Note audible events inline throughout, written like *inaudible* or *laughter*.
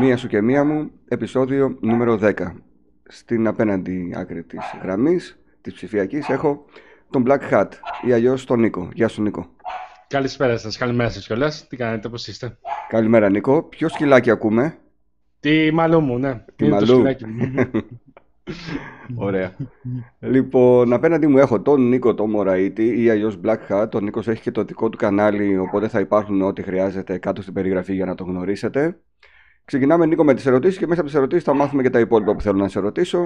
Μία σου και μία μου, επεισόδιο νούμερο 10. Στην απέναντι άκρη της γραμμής, της ψηφιακής, έχω τον Black Hat ή αλλιώς τον Νίκο. Γεια σου Νίκο. Καλησπέρα σας, καλημέρα σας κιόλας. Τι κάνετε, πώς είστε; Καλημέρα Νίκο. Ποιο σκυλάκι ακούμε; Τι μαλλού μου, ναι. Τη Είναι το Μαλού. σκυλάκι μου. *laughs* Ωραία. λοιπόν, απέναντι μου έχω τον Νίκο το Μωραήτη ή αλλιώς Black Hat. Ο Νίκος έχει και το δικό του κανάλι, οπότε θα υπάρχουν ό,τι χρειάζεται κάτω στην περιγραφή για να το γνωρίσετε. Ξεκινάμε Νίκο με τις ερωτήσεις και μέσα από τις ερωτήσεις θα μάθουμε και τα υπόλοιπα που θέλω να σε ρωτήσω.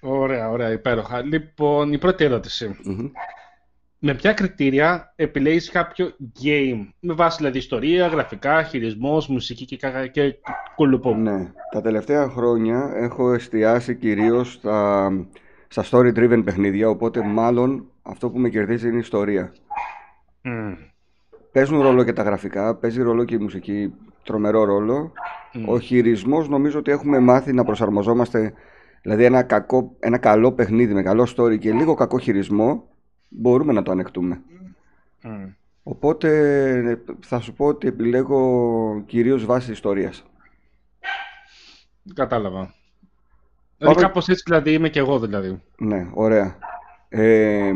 Ωραία, ωραία, υπέροχα. Λοιπόν, η πρώτη ερώτηση. Μμμ. Με ποια κριτήρια επιλέγεις κάποιο game, με βάση δηλαδή ιστορία, γραφικά, χειρισμός, μουσική και, κα- και κουλουπού. Ναι, τα τελευταία χρόνια έχω εστιάσει κυρίως στα, στα story-driven παιχνίδια, οπότε μάλλον αυτό που με κερδίζει είναι η ιστορία. Μμ. Παίζουν ρόλο και τα γραφικά, παίζει ρόλο και η μουσική, τρομερό ρόλο. Μμ. Ο χειρισμός νομίζω ότι έχουμε μάθει να προσαρμοζόμαστε, δηλαδή ένα, κακό, ένα καλό παιχνίδι με καλό story και λίγο κακό χειρισμό, μπορούμε να το ανεχτούμε. Μμ. Οπότε θα σου πω ότι επιλέγω κυρίως βάση ιστορίας. Κατάλαβα. Δηλαδή, Πάμε- κάπως έτσι δηλαδή είμαι και εγώ δηλαδή. Ναι, ωραία. Ε,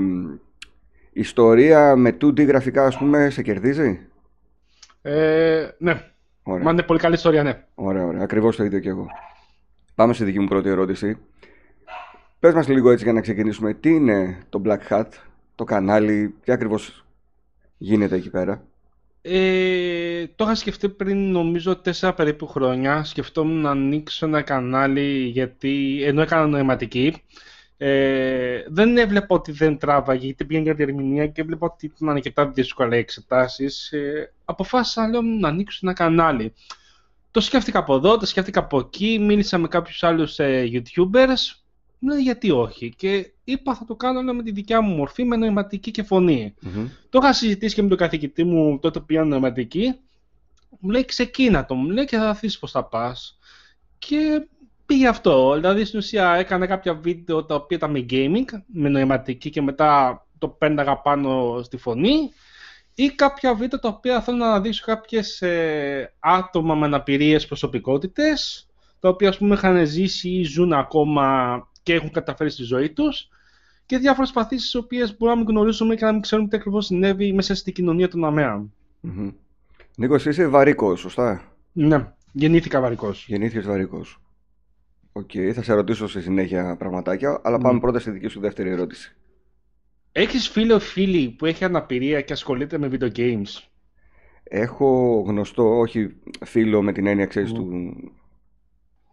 ιστορία με 2D γραφικά, ας πούμε, σε κερδίζει; Ε, ναι, Ωραία, μα είναι πολύ καλή ιστορία, ναι. ωραία, ωραία. Ακριβώς το ίδιο και εγώ. Πάμε στη δική μου πρώτη ερώτηση. Πες μας λίγο έτσι για να ξεκινήσουμε. Τι είναι το Black Hat, το κανάλι, τι ακριβώς γίνεται εκεί πέρα; Ε, το είχα σκεφτεί πριν νομίζω τέσσερα περίπου χρόνια. Σκεφτόμουν να ανοίξω ένα κανάλι γιατί ενώ έκανα νοηματική ε, δεν έβλεπα ότι δεν τράβαγε γιατί πήγαινε για διερμηνία και έβλεπα ότι ήταν αρκετά δύσκολα οι εξετάσεις. Ε, αποφάσισα λέω να ανοίξω ένα κανάλι. Το σκέφτηκα από εδώ, το σκέφτηκα από εκεί, μίλησα με κάποιους άλλους ε, YouTubers. Μου λένε γιατί όχι και είπα θα το κάνω λέω, με τη δικιά μου μορφή, με νοηματική και φωνή. Μμμ. Το είχα συζητήσει και με τον καθηγητή μου τότε που πήγα νοηματική. Μου λέει ξεκίνα το, μου λέει και θα δεις πώς θα πας. Και πήγε αυτό. Δηλαδή στην ουσία έκανα κάποια βίντεο τα οποία ήταν με gaming, με νοηματική και μετά το πένταγα πάνω στη φωνή. Ή κάποια βίντεο τα οποία θέλω να αναδείξω κάποιες ε, άτομα με αναπηρίες προσωπικότητες, τα οποία ας πούμε είχαν ζήσει ή ζουν ακόμα και έχουν καταφέρει στη ζωή τους και διάφορες παθήσεις τις οποίες μπορούμε να μην γνωρίζουμε και να μην ξέρουμε τι ακριβώς συνέβη μέσα στην κοινωνία των ΑΜΕΑ. Μμμ. Νίκος, εσύ είσαι βαρήκοος, σωστά; Ναι, γεννήθηκα βαρήκοος. Γεννήθηκες βαρύκος. Οκ, θα σε ρωτήσω στη συνέχεια πραγματάκια, αλλά πάμε Μμ. πρώτα στη δική σου δεύτερη ερώτηση. Έχεις φίλο ή φίλη που έχει αναπηρία και ασχολείται με video games; Έχω γνωστό, όχι φίλο με την έννοια, ξέρεις, Μμ. του,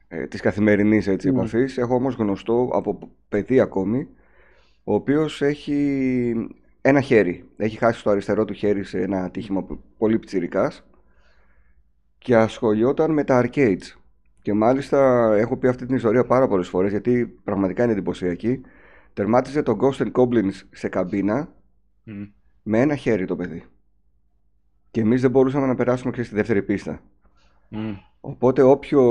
ε, της καθημερινής έτσι, Μμ. επαφής. Έχω όμως γνωστό από παιδί ακόμη, ο οποίος έχει ένα χέρι. Έχει χάσει το αριστερό του χέρι σε ένα ατύχημα π- πολύ πιτσιρικάς και ασχολιόταν με τα arcades. Και μάλιστα έχω πει αυτή την ιστορία πάρα πολλές φορές γιατί πραγματικά είναι εντυπωσιακή. Τερμάτιζε το Ghost and Goblins σε καμπίνα Μμ. με ένα χέρι το παιδί. Και εμείς δεν μπορούσαμε να περάσουμε και στη δεύτερη πίστα. Μμ. Οπότε όποιο,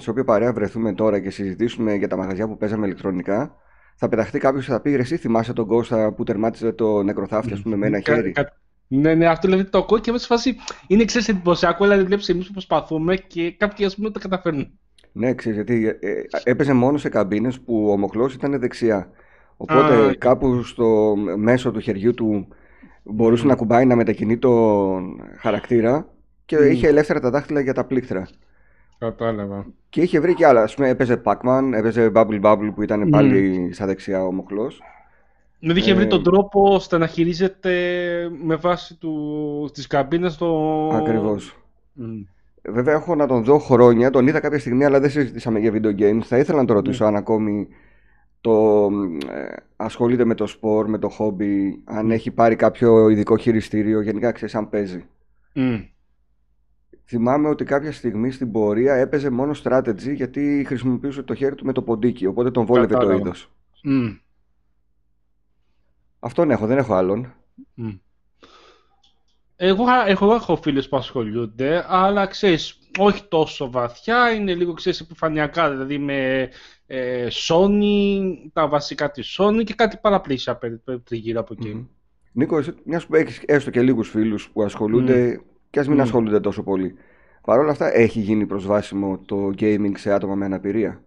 σε όποια παρέα βρεθούμε τώρα και συζητήσουμε για τα μαγαζιά που παίζαμε ηλεκτρονικά, θα πεταχτεί κάποιος και θα πει: «Ρε, Εσύ θυμάσαι τον Κώστα που τερμάτιζε το νεκροθάφτη, ας πούμε, με ένα Κα- χέρι. κα- Ναι, ναι, αυτό δηλαδή το ακούω και μέσα στη φάση είναι ξέρεις εντυπωσιακό, δηλαδή βλέπεις εμείς που προσπαθούμε και κάποιοι ας πούμε το καταφέρνουν. Ναι, ξέρεις, γιατί ε, ε, έπαιζε μόνο σε καμπίνες που ο μοχλός ήταν δεξιά. Οπότε Α, κάπου στο μέσο του χεριού του μπορούσε Μμ. να κουμπάει να μετακινεί τον χαρακτήρα και Μμ. είχε ελεύθερα τα δάχτυλα για τα πλήκτρα. Κατάλαβα. Και είχε βρει και άλλα. Ας πούμε, έπαιζε Pac-Man, έπαιζε Bubble Bubble που ήταν Μμ. πάλι στα δεξιά ο μοχλός. Δηλαδή είχε βρει Ε, τον τρόπο ώστε να χειρίζεται με βάση του, τις καμπίνες το... Ακριβώς. Μμ. Βέβαια, έχω να τον δω χρόνια. Τον είδα κάποια στιγμή, αλλά δεν συζητήσαμε για video games. Θα ήθελα να το ρωτήσω αν ακόμη το, ε, ασχολείται με το σπορ, με το χόμπι, αν Μμ. έχει πάρει κάποιο ειδικό χειριστήριο, γενικά ξέρεις αν παίζει. Μμ. Θυμάμαι ότι κάποια στιγμή στην πορεία έπαιζε μόνο strategy γιατί χρησιμοποιούσε το χέρι του με το ποντίκι, οπότε τον βόλευε το Κατάλαβα. είδος. Μμ. Αυτόν έχω, δεν έχω άλλον. Μμ. Εγώ, εγώ έχω φίλους που ασχολούνται, αλλά ξέρεις, όχι τόσο βαθιά, είναι λίγο ξέρεις επιφανειακά, δηλαδή με ε, Sony, τα βασικά της Sony και κάτι παραπλήσια περί- περί- γύρω από εκεί. Μμμ. Νίκος, εσύ, μιας που έχεις έστω και λίγους φίλους που ασχολούνται και ας μην Μμ. ασχολούνται τόσο πολύ. Παρ' όλα αυτά, έχει γίνει προσβάσιμο το gaming σε άτομα με αναπηρία;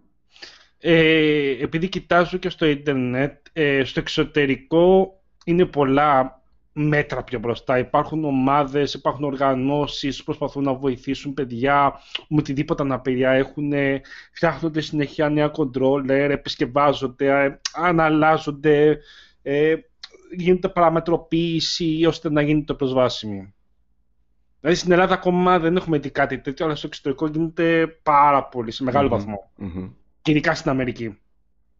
Ε, επειδή κοιτάζω και στο ίντερνετ, ε, στο εξωτερικό είναι πολλά μέτρα πιο μπροστά. Υπάρχουν ομάδες, υπάρχουν οργανώσεις που προσπαθούν να βοηθήσουν παιδιά με οτιδήποτε αναπηρία έχουν. Φτιάχνονται συνεχεία νέα κοντρόλερ, επισκευάζονται, ε, αναλάζονται, ε, γίνεται παραμετροποίηση ώστε να γίνεται προσβάσιμη. Δηλαδή στην Ελλάδα ακόμα δεν έχουμε δει κάτι τέτοιο, αλλά στο εξωτερικό γίνεται πάρα πολύ, σε μεγάλο βαθμό. Και ειδικά στην Αμερική.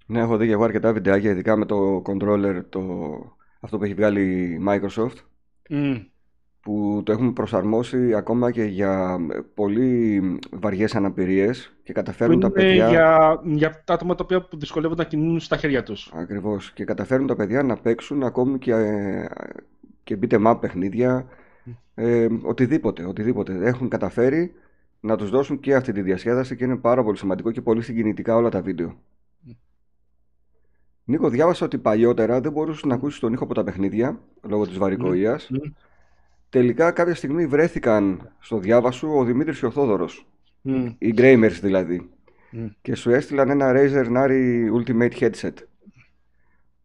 Ναι, έχω δει και εγώ αρκετά βιντεάκια, ειδικά με το controller, το... αυτό που έχει βγάλει η Microsoft. Που το έχουμε προσαρμόσει ακόμα και για πολύ βαριές αναπηρίες και καταφέρουν τα παιδιά. Για, για τα άτομα τα οποία που δυσκολεύονται να κινούν στα χέρια τους. Ακριβώς. Και καταφέρουν τα παιδιά να παίξουν ακόμη και, και beat'em up παιχνίδια. Ε, οτιδήποτε, οτιδήποτε. Έχουν καταφέρει να τους δώσουν και αυτή τη διασκέδαση και είναι πάρα πολύ σημαντικό και πολύ συγκινητικά όλα τα βίντεο. Νίκο, διάβασα ότι παλιότερα δεν μπορούσες να ακούσεις τον ήχο από τα παιχνίδια λόγω της βαρικοίας. Τελικά κάποια στιγμή βρέθηκαν στο διάβασο ο Δημήτρης και ο Θόδωρος. Οι Gramers δηλαδή. Και σου έστειλαν ένα Razer Nari Ultimate Headset.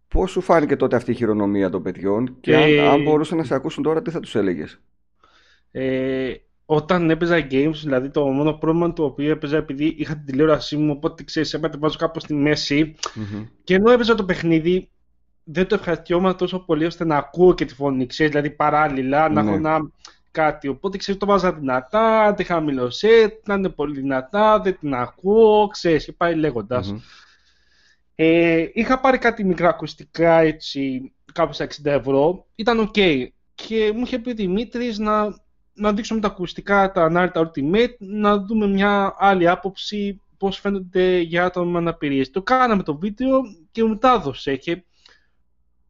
Πώς σου φάνηκε τότε αυτή η χειρονομία των παιδιών και αν, ε, αν μπορούσαν να σε ακούσουν τώρα, τι θα τους έλεγες; Ε, όταν έπαιζα games, δηλαδή το μόνο πρόβλημα το οποίο έπαιζα επειδή είχα την τηλεόρασή μου, οπότε ξέρεις, έπρεπε βάζω κάπου στη μέση. Mm-hmm. Και ενώ έπαιζα το παιχνίδι, δεν το ευχαριστιόμουν τόσο πολύ ώστε να ακούω και τη φωνή, ξέρεις, δηλαδή παράλληλα, να έχω ναι. ένα κάτι. Οπότε ξέρεις, το βάζα δυνατά, τη χαμηλωσέ, να είναι πολύ δυνατά, δεν την ακούω, ξέρεις, και πάει λέγοντας. Mm-hmm. Ε, είχα πάρει κάτι μικρά ακουστικά έτσι, κάπου στα 60 ευρώ. Ήταν ok. Και μου είχε πει ο Δημήτρης να, να δείξουμε τα ακουστικά, τα Narita Ultimate, να δούμε μια άλλη άποψη πώς φαίνονται για άτομα με αναπηρίες. Το κάναμε το βίντεο και μου τα έδωσε. Και...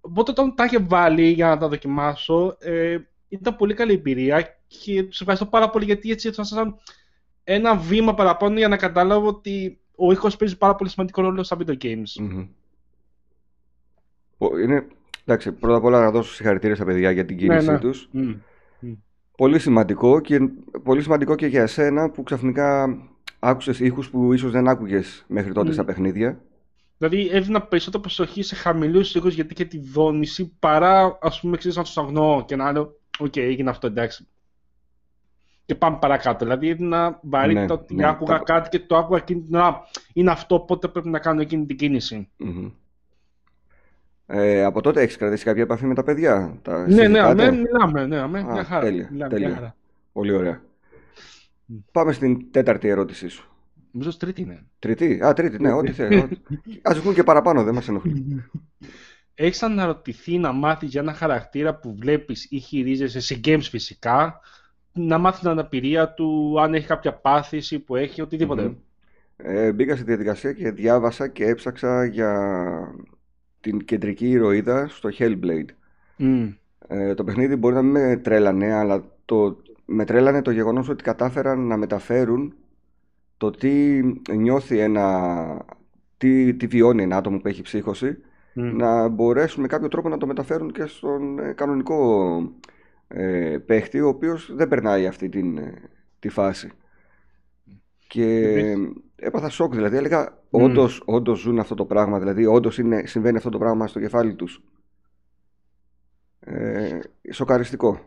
Οπότε όταν τα είχε βάλει για να τα δοκιμάσω, ε, ήταν πολύ καλή εμπειρία και του ευχαριστώ πάρα πολύ γιατί έτσι έφτασα ένα βήμα παραπάνω για να καταλάβω ότι ο ήχος παίζει πάρα πολύ σημαντικό ρόλο στα video games. Mm-hmm. Είναι, εντάξει, πρώτα απ' όλα να δώσω συγχαρητήρια στα παιδιά για την κίνησή ναι, ναι. τους. Πολύ σημαντικό και πολύ σημαντικό και για εσένα που ξαφνικά άκουσες ήχους που ίσως δεν άκουγες μέχρι τότε στα παιχνίδια. Δηλαδή έδινα περισσότερο προσοχή σε χαμηλούς ήχους γιατί και τη δόνηση παρά ας πούμε ξέρεις να τους αγνοώ και να λέω: OK, okay, έγινε αυτό εντάξει και πάμε παρακάτω. Δηλαδή έδινα βαρύτητα ναι, ότι ναι, άκουγα κάτι και το άκουγα εκείνη την ώρα. Είναι αυτό, οπότε πρέπει να κάνω εκείνη την κίνηση. Mm-hmm. Ε, από τότε έχεις κρατήσει κάποια επαφή με τα παιδιά. Τα ναι, ναι, ναι, μιλάμε. Ναι, με, μια χαρά. Τέλεια, μιλάμε, τέλεια. Μια χαρά. Πολύ ωραία. Mm. Πάμε στην τέταρτη ερώτησή σου. Νομίζω τρίτη είναι. Τρίτη, α, τρίτη, ναι, ό,τι θέλει. *laughs* Α βγουν και παραπάνω, δεν μας ενοχλεί. Έχεις αναρωτηθεί να μάθεις για ένα χαρακτήρα που βλέπεις ή χειρίζεσαι σε games φυσικά, να μάθεις την αναπηρία του, αν έχει κάποια πάθηση που έχει, Ε, μπήκα στη διαδικασία και διάβασα και έψαξα για την κεντρική ηρωίδα στο Hellblade. Ε, το παιχνίδι μπορεί να μην με τρέλανε, αλλά το, με τρέλανε το γεγονός ότι κατάφεραν να μεταφέρουν το τι νιώθει ένα, τι, τι βιώνει ένα άτομο που έχει ψύχωση, να μπορέσουν με κάποιο τρόπο να το μεταφέρουν και στον ε, κανονικό ε, παίχτη ο οποίος δεν περνάει αυτή την, ε, τη φάση. Και έπαθα σοκ, δηλαδή έλεγα mm. όντως, όντως ζουν αυτό το πράγμα, δηλαδή όντως είναι, συμβαίνει αυτό το πράγμα στο κεφάλι τους. Ε, σοκαριστικό.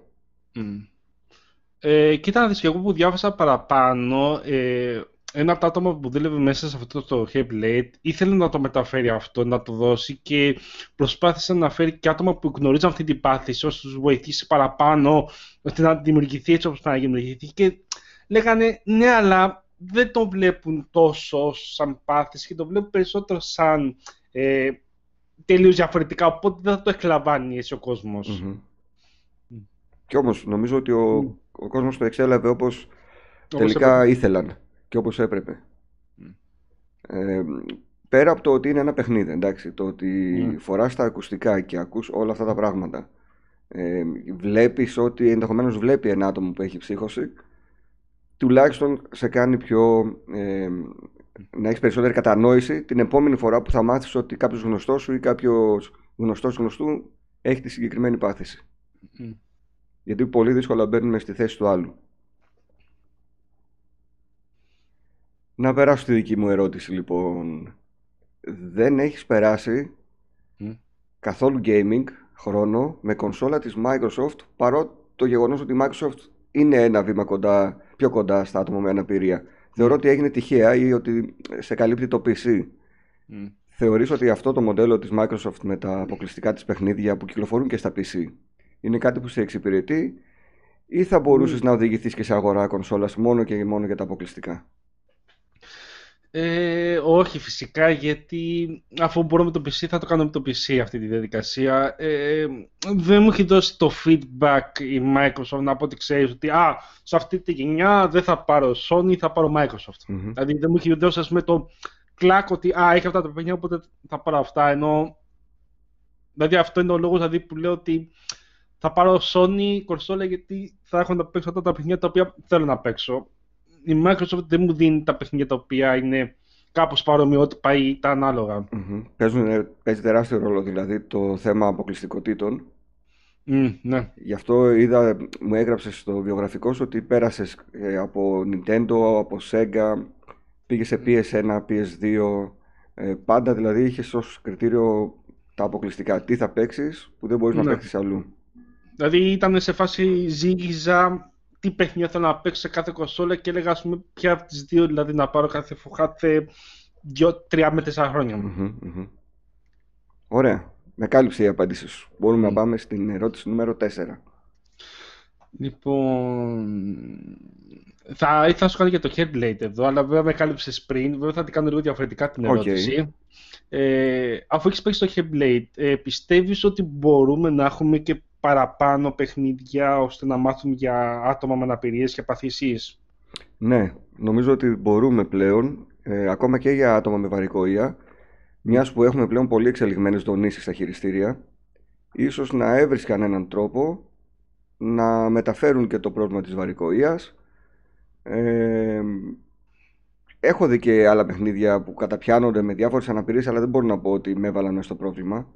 Mm. Ε, κοίτα να δεις, και εγώ που διάβασα παραπάνω, ε, ένα από τα άτομα που δούλευε μέσα σε αυτό το Hellblade ήθελε να το μεταφέρει αυτό, να το δώσει και προσπάθησε να φέρει και άτομα που γνωρίζουν αυτή την πάθηση, ώστε τους βοηθήσει παραπάνω, ώστε να δημιουργηθεί έτσι όπως να δημιουργηθεί. Και λέγανε, ναι, αλλά δεν το βλέπουν τόσο σαν πάθηση και το βλέπουν περισσότερο σαν ε, τελείως διαφορετικά, οπότε δεν θα το εκλαμβάνει έτσι ο κόσμος. Mm-hmm. Και όμως νομίζω ότι ο, mm. ο κόσμος το εξέλαβε όπως, τελικά ήθελαν και όπως έπρεπε. Ε, πέρα από το ότι είναι ένα παιχνίδι, εντάξει, το ότι mm. φοράς τα ακουστικά και ακούς όλα αυτά τα πράγματα, ε, βλέπεις ότι ενδεχομένως βλέπει ένα άτομο που έχει ψύχωση, τουλάχιστον σε κάνει πιο... Ε, να έχεις περισσότερη κατανόηση την επόμενη φορά που θα μάθεις ότι κάποιος γνωστός σου ή κάποιος γνωστός γνωστού έχει τη συγκεκριμένη πάθηση. Γιατί πολύ δύσκολα μπαίνουμε στη θέση του άλλου. Να περάσω στη δική μου ερώτηση λοιπόν. Δεν έχεις περάσει Μμ. καθόλου gaming χρόνο με κονσόλα της Microsoft παρότι το γεγονός ότι η Microsoft είναι ένα βήμα κοντά, πιο κοντά στα άτομα με αναπηρία. Θεωρώ ότι έγινε τυχαία ή ότι σε καλύπτει το PC. Μμ. Θεωρείς ότι αυτό το μοντέλο της Microsoft με τα αποκλειστικά της παιχνίδια που κυκλοφορούν και στα PC είναι κάτι που σε εξυπηρετεί ή θα μπορούσες να οδηγηθείς και σε αγορά κονσόλας μόνο και μόνο για τα αποκλειστικά; Ε, όχι φυσικά γιατί αφού μπορώ με το PC θα το κάνω με το PC αυτή τη διαδικασία. Ε, δεν μου έχει δώσει το feedback η Microsoft να πω ότι ξέρεις ότι α, σε αυτή τη γενιά δεν θα πάρω Sony, θα πάρω Microsoft. Μμμ. Δηλαδή δεν μου έχει δώσει ας πούμε το κλακ ότι α, έχει αυτά τα παιχνίδια οπότε θα πάρω αυτά ενώ δηλαδή αυτό είναι ο λόγος δηλαδή, που λέω ότι θα πάρω Sony κονσόλα γιατί θα έχω να παίξω αυτά τα παιχνίδια τα οποία θέλω να παίξω. Η Microsoft δεν μου δίνει τα παιχνίδια τα οποία είναι κάπως παρομοιότυπα ή τα ανάλογα. Μμμ. Παίζουν, ε, παίζει τεράστιο ρόλο δηλαδή το θέμα αποκλειστικότητων. Μμ, ναι. Γι' αυτό είδα, μου έγραψες στο βιογραφικό σου ότι πέρασες ε, από Nintendo, από Sega, πήγες σε PS1, PS2, ες, πάντα δηλαδή είχες ως κριτήριο τα αποκλειστικά. Τι θα παίξεις που δεν μπορείς να Ναι. παίξεις αλλού. Δηλαδή ήταν σε φάση ζήγιζα τι παιχνίδια θέλω να παίξω σε κάθε κονσόλα και έλεγα ας πούμε ποια από τις δύο δηλαδή να πάρω κάθε, φο- κάθε δύο, τρία με τέσσερα χρόνια. Μμμ, μμμ. Ωραία. Με κάλυψε η απάντηση σου. Μπορούμε να Μμ. πάμε στην ερώτηση νούμερο 4. Λοιπόν, θα ήθελα να σου κάνω για το Hellblade εδώ, αλλά βέβαια με κάλυψες πριν, βέβαια θα την κάνω λίγο διαφορετικά την Οκ. ερώτηση. Ε, αφού έχεις παίξει το Hellblade, ε, πιστεύεις ότι μπορούμε να έχουμε και παραπάνω παιχνίδια ώστε να μάθουμε για άτομα με αναπηρίες και παθήσεις. Ναι, νομίζω ότι μπορούμε πλέον, ε, ακόμα και για άτομα με βαρικοεία, μιας που έχουμε πλέον πολύ εξελιγμένες δονήσεις στα χειριστήρια, ίσως να έβρισκαν έναν τρόπο να μεταφέρουν και το πρόβλημα της βαρικοείας. Ε, έχω δει και άλλα παιχνίδια που καταπιάνονται με διάφορες αναπηρίες, αλλά δεν μπορώ να πω ότι με έβαλαν μέσα στο πρόβλημα.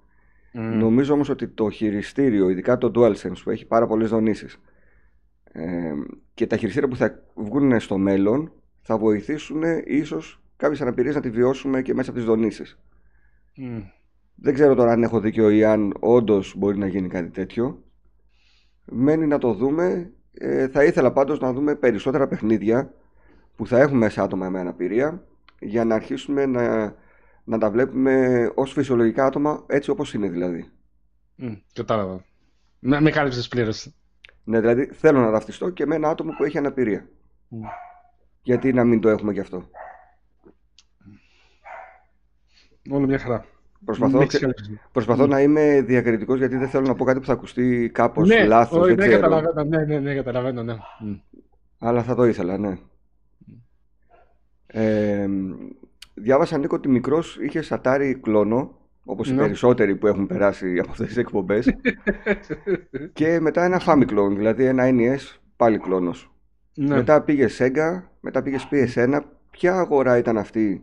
Μμ. Νομίζω όμως ότι το χειριστήριο, ειδικά το DualSense που έχει πάρα πολλές δονήσεις ε, και τα χειριστήρια που θα βγουν στο μέλλον θα βοηθήσουν ίσως κάποιες αναπηρίες να τη βιώσουμε και μέσα από τις δονήσεις. Μμ. Δεν ξέρω τώρα αν έχω δίκιο ή αν όντως μπορεί να γίνει κάτι τέτοιο. Μένει να το δούμε. Ε, θα ήθελα πάντως να δούμε περισσότερα παιχνίδια που θα έχουν μέσα άτομα με αναπηρία για να αρχίσουμε να, να τα βλέπουμε ως φυσιολογικά άτομα έτσι όπως είναι δηλαδή. Μμ, κατάλαβα. Με, με κάλυψες πλήρως. Ναι, δηλαδή θέλω να ταυτιστώ και με ένα άτομο που έχει αναπηρία. Μμ. Γιατί να μην το έχουμε κι αυτό. Όλο μια χαρά. Προσπαθώ, Με ξε- εξέλιξη. προσπαθώ να είμαι διακριτικός γιατί δεν θέλω να πω κάτι που θα ακουστεί κάπως Ναι, λάθος, όχι, δεν ναι, ξέρω. καταλαβαίνω, ναι, ναι, ναι, καταλαβαίνω, ναι. Μμ. Αλλά θα το ήθελα, ναι. Ε, διάβασα, Νίκο, ότι μικρός είχες σατάρι κλόνο, όπως οι Ναι. περισσότεροι που έχουν περάσει από αυτές τις εκπομπές, *laughs* και μετά ένα Famiclone, δηλαδή ένα NES, πάλι κλόνος. Ναι. Μετά πήγε Sega, μετά πήγε PS1. Ποια αγορά ήταν αυτή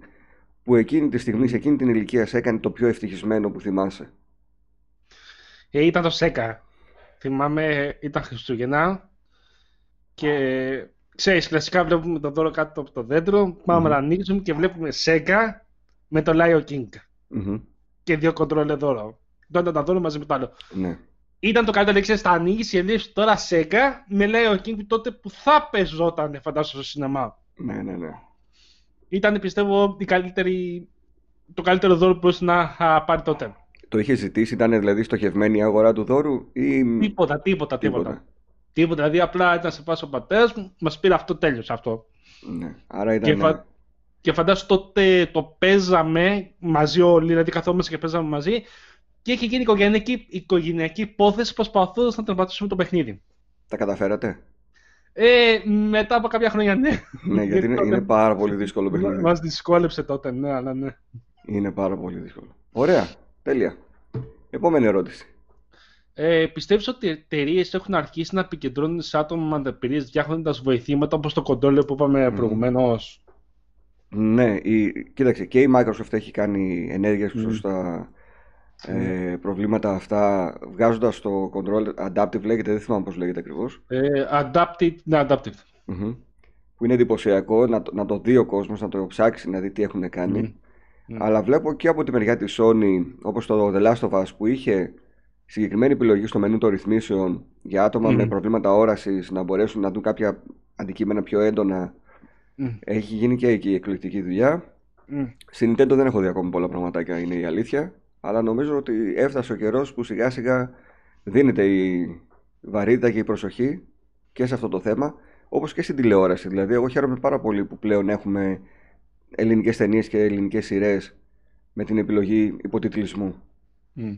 που εκείνη τη στιγμή, σε εκείνη την ηλικία, σε έκανε το πιο ευτυχισμένο που θυμάσαι; Ε, ήταν το ΣΕΚΑ. Θυμάμαι, ήταν Χριστούγεννα και ξέρεις, κλασικά βλέπουμε το δώρο κάτω από το δέντρο, πάμε Μμμ. να ανοίξουμε και βλέπουμε ΣΕΚΑ με το Lion King Μμμ, και δύο κοντρόλε δώρο. Το ένα τα δώρο μαζί με το άλλο. Ναι. Ήταν το καλύτερο, ξέρεις, θα ανοίγεις και βλέπεις τώρα ΣΕΚΑ με Lion King τότε που θα παίζονταν, φαντάζομαι, στο σινεμά. Ναι, ναι, ναι. Ήταν, πιστεύω, η καλύτερη, το καλύτερο δώρο που μπορούσε να α, πάρει τότε. Το είχε ζητήσει, ήταν δηλαδή στοχευμένη η αγορά του δώρου ή Τίποτα, τίποτα, τίποτα. τίποτα. Τίποτα. Δηλαδή, απλά ήταν σε φάση ο πατέρας μου, μας πήρε αυτό, τέλειωσε αυτό. Ναι. Άρα Και, ήταν. φα... και φαντάσου τότε το παίζαμε μαζί όλοι, δηλαδή καθόμαστε και παίζαμε μαζί και είχε γίνει οικογενειακή, οικογενειακή υπόθεση προσπαθώντας να τερματίσουμε το παιχνίδι. Τα καταφέρατε; Ε, μετά από κάποια χρόνια, ναι. ναι, γιατί είναι, είναι πάρα πολύ δύσκολο παιχνίδι. Μας δυσκόλεψε τότε, ναι, αλλά ναι. Είναι πάρα πολύ δύσκολο. Ωραία. Τέλεια. Επόμενη ερώτηση. Ε, πιστεύεις ότι οι εταιρείες έχουν αρχίσει να επικεντρώνουν σε άτομα με αναπηρίες διάχονοντας βοηθήματα όπως το κοντόλε που είπαμε Μμμ. προηγουμένως; Ναι, η... κοίταξε, και η Microsoft έχει κάνει ενέργειες Μμ. mm. στα ε, προβλήματα αυτά, βγάζοντας το control adaptive λέγεται, δεν θυμάμαι πώς λέγεται ακριβώς, Ε, adapted, ναι, adapted. Μμμ. που είναι εντυπωσιακό να, το- να το δει ο κόσμος, να το ψάξει, να δει τι έχουν κάνει. Μμ. Αλλά βλέπω και από τη μεριά της Sony, όπως το The Last of Us, που είχε συγκεκριμένη επιλογή στο μενού των ρυθμίσεων για άτομα Μμ. με προβλήματα όρασης να μπορέσουν να δουν κάποια αντικείμενα πιο έντονα. Μμ. Έχει γίνει και εκεί εκλεκτική δουλειά. Μμ. Στην Nintendo δεν έχω δει ακόμα πολλά πραγματάκια, είναι η αλήθεια. Αλλά νομίζω ότι έφτασε ο καιρός που σιγά σιγά δίνεται η βαρύτητα και η προσοχή και σε αυτό το θέμα, όπως και στην τηλεόραση. Δηλαδή, εγώ χαίρομαι πάρα πολύ που πλέον έχουμε ελληνικές ταινίες και ελληνικές σειρές με την επιλογή υποτιτλισμού. Μμ.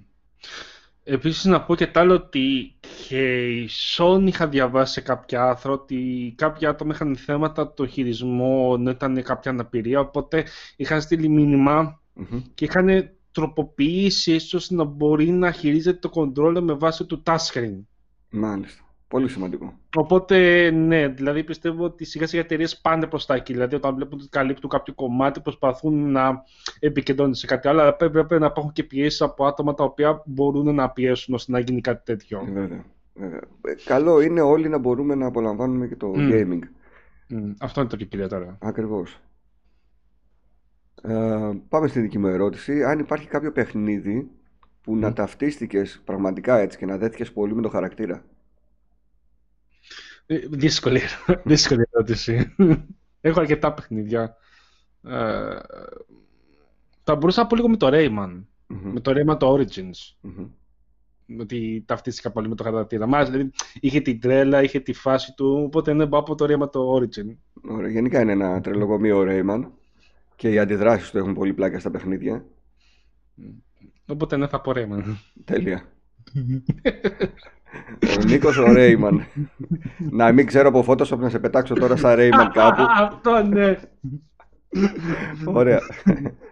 Επίσης να πω και τ' άλλο ότι και η Sony είχα διαβάσει σε κάποια άρθρα ότι κάποια άτομα είχαν θέματα το χειρισμό ενώ ήταν κάποια αναπηρία οπότε είχαν στείλει μήνυμα Μμμ. και είχαν τροποποιήσει έτσι ώστε να μπορεί να χειρίζεται το controller με βάση του touchscreen. Μάλιστα. Πολύ σημαντικό. Οπότε, ναι, δηλαδή πιστεύω ότι σιγά σιγά εταιρείες πάνε προς τα εκεί. Δηλαδή, όταν βλέπουν ότι καλύπτουν κάποιο κομμάτι, προσπαθούν να επικεντρώνουν σε κάτι άλλο. Αλλά πρέπει, πρέπει να υπάρχουν και πιέσεις από άτομα τα οποία μπορούν να πιέσουν ώστε να γίνει κάτι τέτοιο. Ε, Βέβαια. βέβαια. Ε, Καλό είναι όλοι να μπορούμε να απολαμβάνουμε και το Μμ. gaming. Μμ, αυτό είναι το κύριο τώρα. Ακριβώς. Ε, πάμε στη δική μου ερώτηση. Αν υπάρχει κάποιο παιχνίδι που να Μμ. ταυτίστηκες πραγματικά έτσι και να δέθηκες πολύ με το χαρακτήρα. Ε, Δύσκολη, *laughs* δύσκολη ερώτηση. Έχω αρκετά παιχνίδια. Ε, θα μπορούσα να πω λίγο με το Rayman. Μμμ, Με το Rayman το Origins. μμμ. ότι ταυτίστηκα πολύ με το χαρακτήρα. Μάλιστα, δηλαδή είχε την τρέλα, είχε τη φάση του, οπότε ναι, πάω από το ρέμα το Origin. Ωραία. Γενικά είναι ένα τρελοκομείο ο Rayman και οι αντιδράσεις του έχουν πολύ πλάκα στα παιχνίδια. Οπότε ναι, θα πω Rayman. Τέλεια. *laughs* Ο Νίκος ο Rayman. να μην ξέρω από Photoshop να σε πετάξω τώρα σαν Rayman κάπου. *laughs* Αυτό ναι. Ωραία.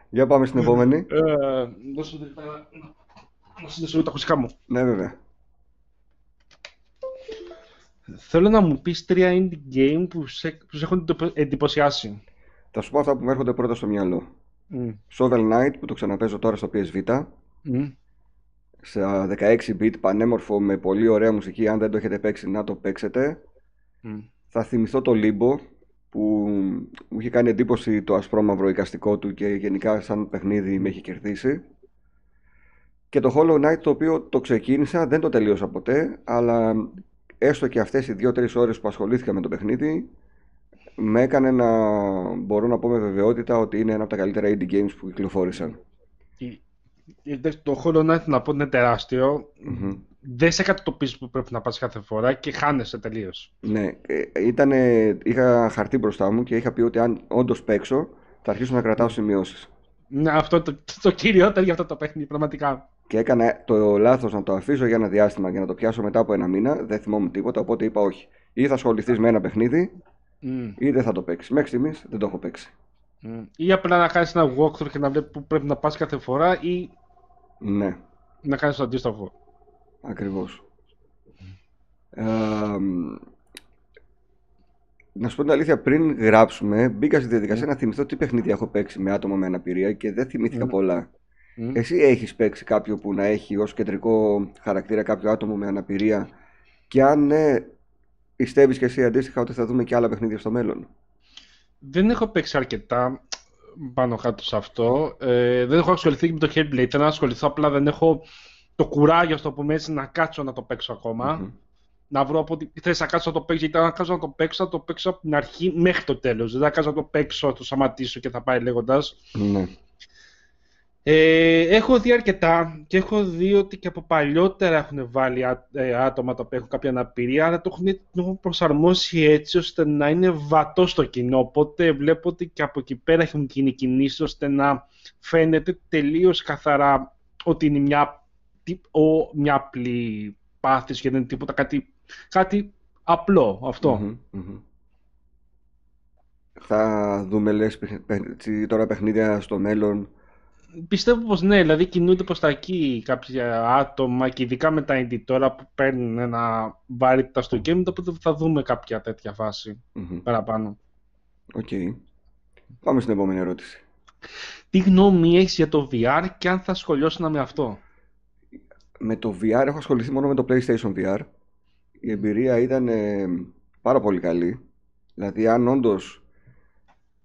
Για πάμε στην επόμενη. Ε, Δώσε μου λεπτά να- να συνδέσω λίγο τα ακουστικά μου. Ναι, βέβαια. Θέλω να μου πεις τρία indie game που σε, που σε έχουν εντυπω- εντυπωσιάσει. Θα σου πω αυτά που μου έρχονται πρώτα στο μυαλό. Μμ. Shovel Knight που το ξαναπέζω τώρα στο PSV. Μμ. Σε 16 bit πανέμορφο με πολύ ωραία μουσική. Αν δεν το έχετε παίξει, να το παίξετε. Μμ. Θα θυμηθώ το Limbo που μου είχε κάνει εντύπωση το ασπρόμαυρο εικαστικό του και γενικά σαν παιχνίδι με έχει κερδίσει. Και το Hollow Knight το οποίο το ξεκίνησα, δεν το τελείωσα ποτέ, αλλά έστω και αυτές οι 2-3 ώρες που ασχολήθηκα με το παιχνίδι με έκανε να μπορώ να πω με βεβαιότητα ότι είναι ένα από τα καλύτερα indie games που κυκλοφόρησαν. Η- εντάξει, Το Hollow Knight να πω είναι τεράστιο. Μμμ. Δεν σε κατατοπίζεις που πρέπει να πας κάθε φορά και χάνεσαι τελείως. Ναι, ε, ήτανε, είχα χαρτί μπροστά μου και είχα πει ότι αν όντως παίξω θα αρχίσω να κρατάω σημειώσεις. Ναι, αυτό το, το κυριότερο για αυτό το παιχνίδι, πραγματικά. Και έκανα το λάθος να το αφήσω για ένα διάστημα για να το πιάσω μετά από ένα μήνα. Δεν θυμόμουν τίποτα, οπότε είπα όχι. Ή θα ασχοληθείς με ένα παιχνίδι, Μμ. ή δεν θα το παίξεις. Μέχρι στιγμής δεν το έχω παίξει. Μμ. Ή απλά να κάνεις ένα walkthrough και να βλέπεις που πρέπει να πας κάθε φορά ή Ναι, να κάνεις το αντίστοιχο. ακριβώς. να σου πω την αλήθεια, πριν γράψουμε, μπήκα στη διαδικασία να θυμηθώ τι παιχνίδια έχω παίξει με άτομα με αναπηρία και δεν θυμήθηκα Μμ. πολλά. Μμ. Εσύ έχεις παίξει κάποιο που να έχει ως κεντρικό χαρακτήρα κάποιο άτομο με αναπηρία; Και αν ναι, πιστεύεις και εσύ αντίστοιχα ότι θα δούμε και άλλα παιχνίδια στο μέλλον; Δεν έχω παίξει αρκετά πάνω κάτω σε αυτό. Ε, δεν έχω ασχοληθεί με το Hellblade. Θέλω να ασχοληθώ, απλά δεν έχω το κουράγιο, στο πούμε έτσι, να κάτσω να το παίξω ακόμα. Μμμ. Να βρω από ότι θες να κάτσω να το παίξω, γιατί αν κάτσω να το παίξω, θα το παίξω από την αρχή μέχρι το τέλος. Δεν θα κάτσω να το παίξω, θα το σταματήσω και θα πάει λέγοντας. Ναι. Ε, έχω δει αρκετά και έχω δει ότι και από παλιότερα έχουν βάλει α- ε, άτομα τα οποία έχουν κάποια αναπηρία, αλλά το έχουν, το έχουν προσαρμόσει έτσι ώστε να είναι βατό στο κοινό. Οπότε βλέπω ότι και από εκεί πέρα έχουν γίνει κινήσεις ώστε να φαίνεται τελείως καθαρά ότι είναι μια, τι- ο, μια απλή πάθηση και δεν είναι τίποτα κάτι, κάτι απλό αυτό. Μμμ, μμμ. Θα δούμε λες παιχ- παιχ- έτσι, τώρα παιχνίδια στο μέλλον. Πιστεύω πως ναι, δηλαδή κινούνται προς τα εκεί κάποια άτομα και ειδικά με τα indie τώρα που παίρνουν ένα βαρύτητα στο game, οπότε θα δούμε κάποια τέτοια φάση Μμμ. παραπάνω. Οκ. Πάμε στην επόμενη ερώτηση. Τι γνώμη έχεις για το VR και αν θα ασχολιόσουν με αυτό; Με το VR έχω ασχοληθεί μόνο με το PlayStation VR. Η εμπειρία ήταν ε, πάρα πολύ καλή. Δηλαδή, αν όντως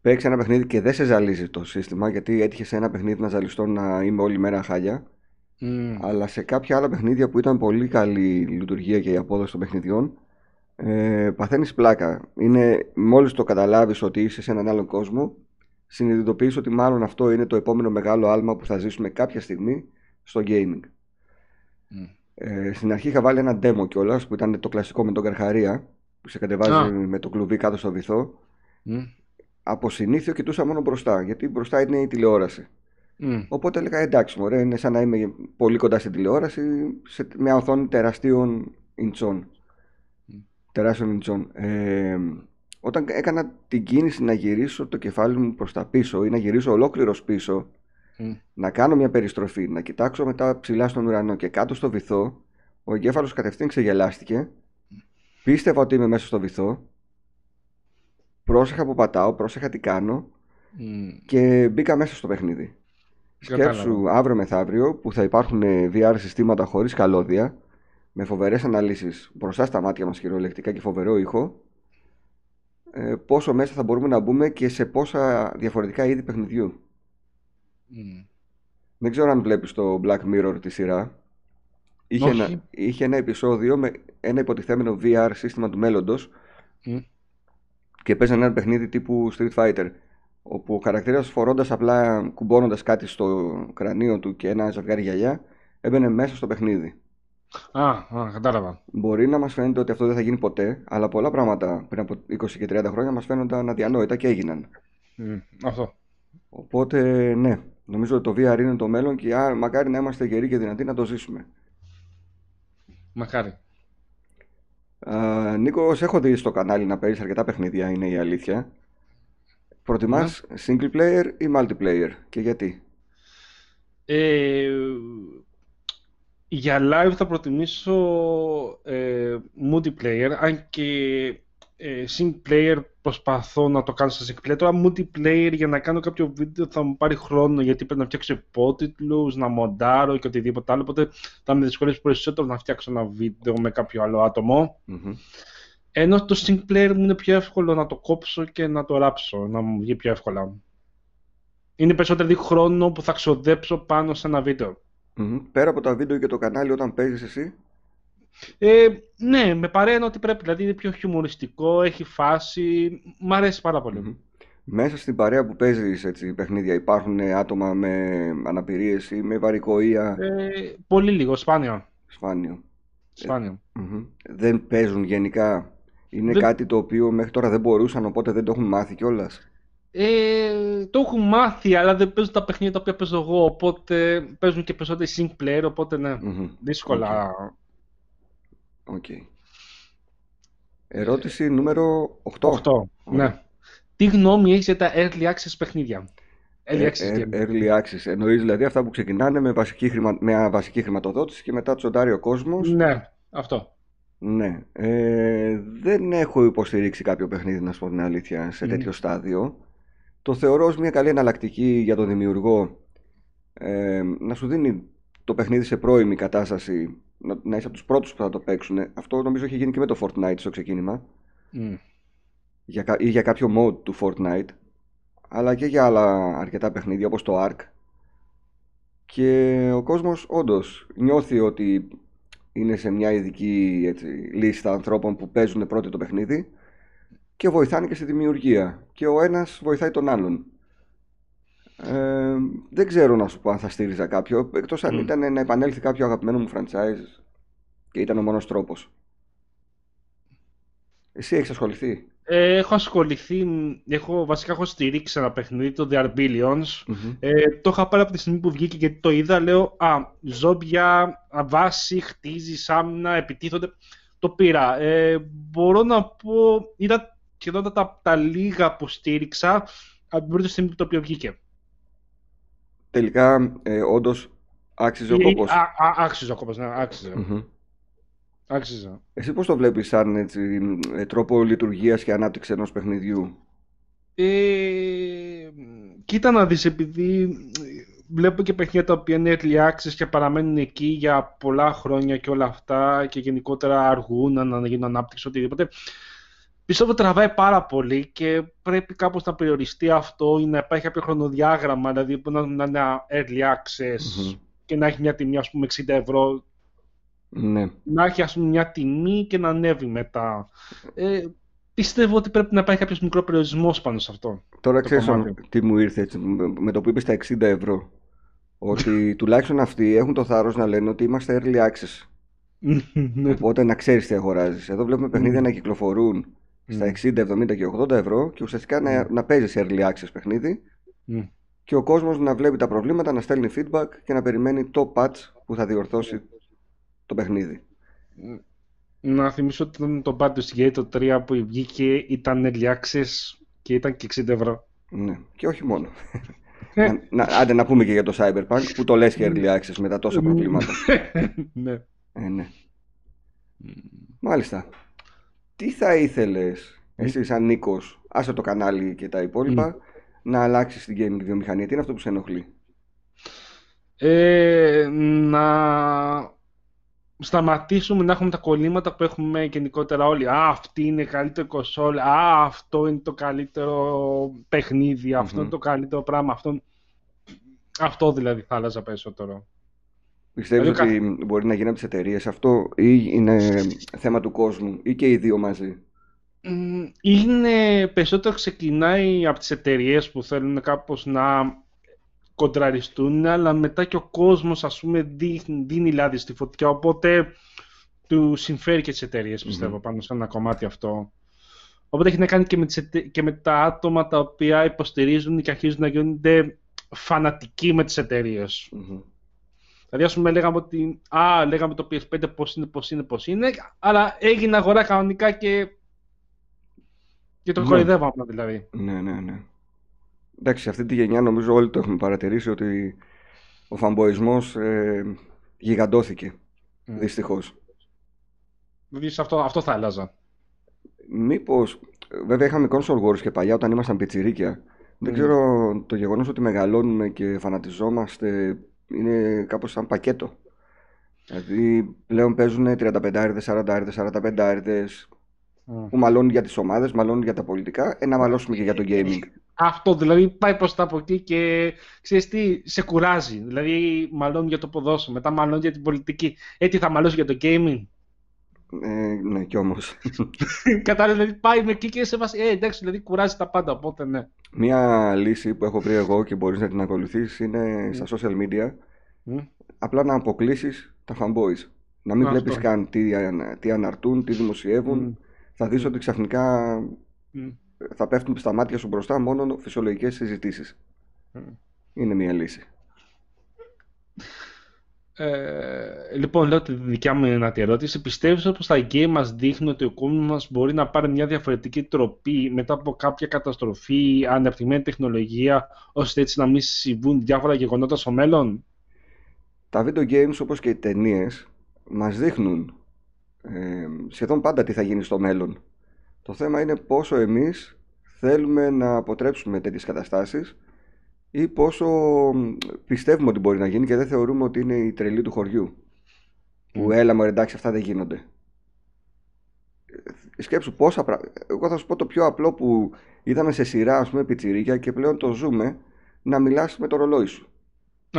παίξει ένα παιχνίδι και δεν σε ζαλίζει το σύστημα, γιατί έτυχε σε ένα παιχνίδι να ζαλιστώ να είμαι όλη μέρα χάλια. Mm. Αλλά σε κάποια άλλα παιχνίδια που ήταν πολύ καλή η λειτουργία και η απόδοση των παιχνιδιών, ε, παθαίνεις πλάκα. Είναι μόλις το καταλάβεις ότι είσαι σε έναν άλλο κόσμο, συνειδητοποιείς ότι μάλλον αυτό είναι το επόμενο μεγάλο άλμα που θα ζήσουμε κάποια στιγμή στο gaming. Mm. Ε, στην αρχή είχα βάλει ένα demo κιόλας που ήταν το κλασικό με τον Καρχαρία, που σε κατεβάζει Α. με το κλουβί κάτω στο βυθό. Mm. Από συνήθιο κοιτούσα μόνο μπροστά, γιατί μπροστά είναι η τηλεόραση. Mm. Οπότε έλεγα εντάξει, μωρέ, είναι σαν να είμαι πολύ κοντά στην τηλεόραση σε μια οθόνη τεραστίων ιντσών. Τεράστιων ιντσών. Ε, όταν έκανα την κίνηση να γυρίσω το κεφάλι μου προς τα πίσω ή να γυρίσω ολόκληρος πίσω, Mm. να κάνω μια περιστροφή, να κοιτάξω μετά ψηλά στον ουρανό και κάτω στο βυθό, ο εγκέφαλος κατευθείαν ξεγελάστηκε, πίστευα ότι είμαι μέσα στο βυθό, πρόσεχα που πατάω, πρόσεχα τι κάνω Mm. και μπήκα μέσα στο παιχνίδι. Κατάλαβα. Σκέψου αύριο μεθαύριο που θα υπάρχουν ε, VR συστήματα χωρίς καλώδια με φοβερές αναλύσεις μπροστά στα μάτια μας κυριολεκτικά και φοβερό ήχο ε, πόσο μέσα θα μπορούμε να μπούμε και σε πόσα διαφορετικά είδη παιχνιδιού. Mm. Δεν ξέρω αν βλέπεις το Black Mirror τη σειρά. Είχε Όχι. ένα, είχε ένα επεισόδιο με ένα υποτιθέμενο VR σύστημα του μέλλοντος Mm. Και παίζανε ένα παιχνίδι τύπου Street Fighter όπου ο χαρακτήρας φορώντας απλά κουμπώνοντας κάτι στο κρανίο του και ένα ζευγάρι γυαλιά έμπαινε μέσα στο παιχνίδι. Α, α, κατάλαβα. Μπορεί να μας φαίνεται ότι αυτό δεν θα γίνει ποτέ, αλλά πολλά πράγματα πριν από 20 και 30 χρόνια μας φαίνονταν αδιανόητα και έγιναν. Mm. Αυτό. Οπότε, ναι, νομίζω ότι το VR είναι το μέλλον και α, μακάρι να είμαστε γεροί και δυνατοί να το ζήσουμε. Μακάρι. Α, Νίκος, σε έχω δει στο κανάλι να παίζεις αρκετά παιχνίδια, είναι η αλήθεια. Προτιμάς single player ή multiplayer και γιατί; Ε, για live θα προτιμήσω ε, multiplayer, αν και ε, single player προσπαθώ να το κάνω σε single player. Τώρα multiplayer για να κάνω κάποιο βίντεο θα μου πάρει χρόνο γιατί πρέπει να φτιάξω υπότιτλους, να μοντάρω και οτιδήποτε άλλο. Οπότε θα με δυσκολεύσει περισσότερο να φτιάξω ένα βίντεο με κάποιο άλλο άτομο. Μμμ. Ενώ το single player μου είναι πιο εύκολο να το κόψω και να το ράψω, να μου βγει πιο εύκολα. Είναι περισσότερο δηλαδή χρόνο που θα ξοδέψω πάνω σε ένα βίντεο. Μμμ. Πέρα από τα βίντεο και το κανάλι όταν παίζεις εσύ, Ε, ναι, με παρέα είναι ότι πρέπει. Δηλαδή είναι πιο χιουμοριστικό, έχει φάση. Μ' αρέσει πάρα πολύ. Μμμ. Μέσα στην παρέα που παίζεις έτσι, παιχνίδια υπάρχουν ε, άτομα με αναπηρίες ή με βαρικοία, Ε, πολύ λίγο, σπάνιο. σπάνιο. Σπάνιο. Μμμ. Δεν παίζουν γενικά; Είναι Δεν- κάτι το οποίο μέχρι τώρα δεν μπορούσαν, οπότε δεν το έχουν μάθει κιόλας; Ε, το έχουν μάθει, αλλά δεν παίζουν τα παιχνίδια τα οποία παίζω εγώ. Οπότε παίζουν και περισσότεροι single player, οπότε ναι, δύσκολα. Οκ. Ερώτηση νούμερο 8. 8. Ωραία. Ναι. Τι γνώμη έχεις για τα early access παιχνίδια; Early Ε, access ε, game. early access. Εννοείς δηλαδή αυτά που ξεκινάνε με, βασική χρημα... με βασική χρηματοδότηση και μετά τσοντάρει ο κόσμος; Ναι, αυτό. Ναι. Ε, δεν έχω υποστηρίξει κάποιο παιχνίδι, να σου πω την αλήθεια, σε Μμμ. τέτοιο στάδιο. Το θεωρώ ως μια καλή εναλλακτική για τον δημιουργό ε, να σου δίνει το παιχνίδι σε πρώιμη κατάσταση, να, να είσαι από τους πρώτους που θα το παίξουν. Αυτό νομίζω έχει γίνει και με το Fortnite στο ξεκίνημα Μμ. για, κα- ή για κάποιο mode του Fortnite αλλά και για άλλα αρκετά παιχνίδια όπως το Ark και ο κόσμος όντως νιώθει ότι είναι σε μια ειδική έτσι, λίστα ανθρώπων που παίζουν πρώτοι το παιχνίδι και βοηθάνε και στη δημιουργία και ο ένας βοηθάει τον άλλον ε, δεν ξέρω να σου πω αν θα στήριζα κάποιο εκτός αν Μμ. ήταν να επανέλθει κάποιο αγαπημένο μου franchise και ήταν ο μόνος τρόπος εσύ έχεις ασχοληθεί; Ε, έχω ασχοληθεί, μ, έχω, βασικά έχω στηρίξει ένα παιχνίδι, το The Arbelions. Μμμ. Ε, το είχα πάρει από τη στιγμή που βγήκε και το είδα, λέω, α, ζόμπια, α, βάση, χτίζει, άμυνα, επιτίθονται. Το πήρα. Ε, μπορώ να πω, είδα σχεδόν τα, τα λίγα που στήριξα από την πρώτη στιγμή που το οποίο βγήκε. Τελικά, ε, όντως άξιζε ο Ε, κόπος. α, α, άξιζε ο κόπος, ναι, άξιζε. Μμμ. Άξιζε. Εσύ πώς το βλέπεις σαν έτσι, ε, τρόπο λειτουργίας και ανάπτυξη ενός παιχνιδιού; Ε, κοίτα να δεις, επειδή βλέπω και παιχνίδια τα οποία είναι early access και παραμένουν εκεί για πολλά χρόνια και όλα αυτά και γενικότερα αργούν να, να γίνουν ανάπτυξη οτιδήποτε. Πιστεύω ότι τραβάει πάρα πολύ και πρέπει κάπως να περιοριστεί αυτό ή να υπάρχει κάποιο χρονοδιάγραμμα, δηλαδή που να, να είναι early access και να έχει μια τιμή ας πούμε 60 ευρώ Ναι. να έχει ας πούμε μια τιμή και να ανέβει μετά. Ε, πιστεύω ότι πρέπει να υπάρχει κάποιος μικρός περιορισμός πάνω σε αυτό. Τώρα το ξέρεις κομμάτι. τι μου ήρθε έτσι, με με το που είπες τα 60 ευρώ. Ότι *laughs* τουλάχιστον αυτοί έχουν το θάρρος να λένε ότι είμαστε early access. Ναι. Οπότε να ξέρεις τι αγοράζεις. Εδώ βλέπουμε παιχνίδια να κυκλοφορούν στα 60, 70 και 80 ευρώ και ουσιαστικά να, να παίζεις early access παιχνίδι Μμ. και ο κόσμος να βλέπει τα προβλήματα, να στέλνει feedback και να περιμένει το patch που θα διορθώσει το παιχνίδι. Να θυμίσω ότι ήταν το Baldur's Gate το 3 που βγήκε ήταν early access και ήταν και 60 ευρώ. Ναι, και όχι μόνο. Ε. να, να, άντε να πούμε και για το Cyberpunk που το λες και early access με τα τόσα προβλήματα. *laughs* ναι. Ε, ναι. Μάλιστα. Τι θα ήθελες εσύ σαν Νίκος, άσε το κανάλι και τα υπόλοιπα, να αλλάξεις στην gaming βιομηχανία. Τι είναι αυτό που σε ενοχλεί; Ε, να σταματήσουμε να έχουμε τα κολλήματα που έχουμε γενικότερα όλοι. Α, αυτή είναι η καλύτερη κονσόλ. Α, αυτό είναι το καλύτερο παιχνίδι. Αυτό Μμμ. είναι το καλύτερο πράγμα. Αυτό, αυτό δηλαδή θα άλλαζα περισσότερο. Πιστεύεις Δηλαδή, ότι μπορεί να γίνει από τις εταιρείες αυτό ή είναι θέμα του κόσμου ή και οι δύο μαζί; Μ, Είναι περισσότερο ξεκινάει από τις εταιρείες που θέλουν κάπως να κοντραριστούν, αλλά μετά και ο κόσμος ας πούμε δίνει, δίνει λάδι στη φωτιά, οπότε του συμφέρει και τις εταιρείες πιστεύω πάνω σε ένα κομμάτι αυτό. Οπότε έχει να κάνει και με, τις εται- και με τα άτομα τα οποία υποστηρίζουν και αρχίζουν να γίνονται φανατικοί με τις εταιρείες. Μμμ. Δηλαδή, ας πούμε, λέγαμε ότι α, λέγαμε το PS5 πώς είναι, πώς είναι, πώς είναι, αλλά έγινε αγορά κανονικά και, και το Ναι. κοροϊδεύαμε δηλαδή. Ναι, ναι, ναι. Εντάξει, σε αυτή τη γενιά νομίζω όλοι το έχουμε παρατηρήσει ότι ο φαμποϊσμός ε, γιγαντώθηκε, Mm. δυστυχώς. Δηλαδή, σε αυτό, αυτό θα άλλαζα. Μήπως, βέβαια είχαμε console wars και παλιά όταν ήμασταν πιτσιρίκια. Δεν Mm. ξέρω το γεγονός ότι μεγαλώνουμε και φανατιζόμαστε είναι κάπως σαν πακέτο. Δηλαδή πλέον παίζουν 35 40 45 Mm. που μαλώνουν για τις ομάδες, μαλώνουν για τα πολιτικά, ε, να μαλώσουμε και για το gaming. Αυτό δηλαδή πάει προς τα από εκεί και ξέρεις τι, σε κουράζει. Δηλαδή, μάλλον για το ποδόσφαιρο, μετά μάλλον για την πολιτική. Ε, τι θα μαλώσει για το gaming; Ε, ναι, κι όμως. Κατάλαβες, δηλαδή πάει με εκεί και σε βάση. Ε, εντάξει, δηλαδή κουράζει τα πάντα, οπότε ναι. Μία λύση που έχω βρει εγώ και μπορείς να την ακολουθήσεις είναι στα social media Μμ. απλά να αποκλείσεις τα fanboys. Να μην Αυτό. βλέπεις καν τι, ανα- τι αναρτούν, τι δημοσιεύουν. Μμ. Θα δεις ότι ξαφνικά Μμ. θα πέφτουν στα μάτια σου μπροστά μόνο φυσιολογικές συζητήσεις. Μμ. Είναι μία λύση. Ε, λοιπόν, λέω τη δικιά μου δυνατή ερώτηση. Πιστεύεις πως τα γκέι μας δείχνουν ότι ο κόσμος μας μπορεί να πάρει μια διαφορετική τροπή μετά από κάποια καταστροφή ή ανεπτυγμένη τεχνολογία, ώστε έτσι να μην συμβούν διάφορα γεγονότα στο μέλλον; Τα video games όπως και οι ταινίες μας δείχνουν ε, σχεδόν πάντα τι θα γίνει στο μέλλον. Το θέμα είναι πόσο εμείς θέλουμε να αποτρέψουμε τέτοιες καταστάσεις ή πόσο μ, πιστεύουμε ότι μπορεί να γίνει και δεν θεωρούμε ότι είναι η τρελή του χωριού. Που Μμ. έλα μου εντάξει αυτά δεν γίνονται. Ε, Σκέψου πόσα πράγματα. Εγώ θα σου πω το πιο απλό που είδαμε σε σειρά ας πούμε πιτσιρίκια και πλέον το ζούμε να μιλάς με το ρολόι σου.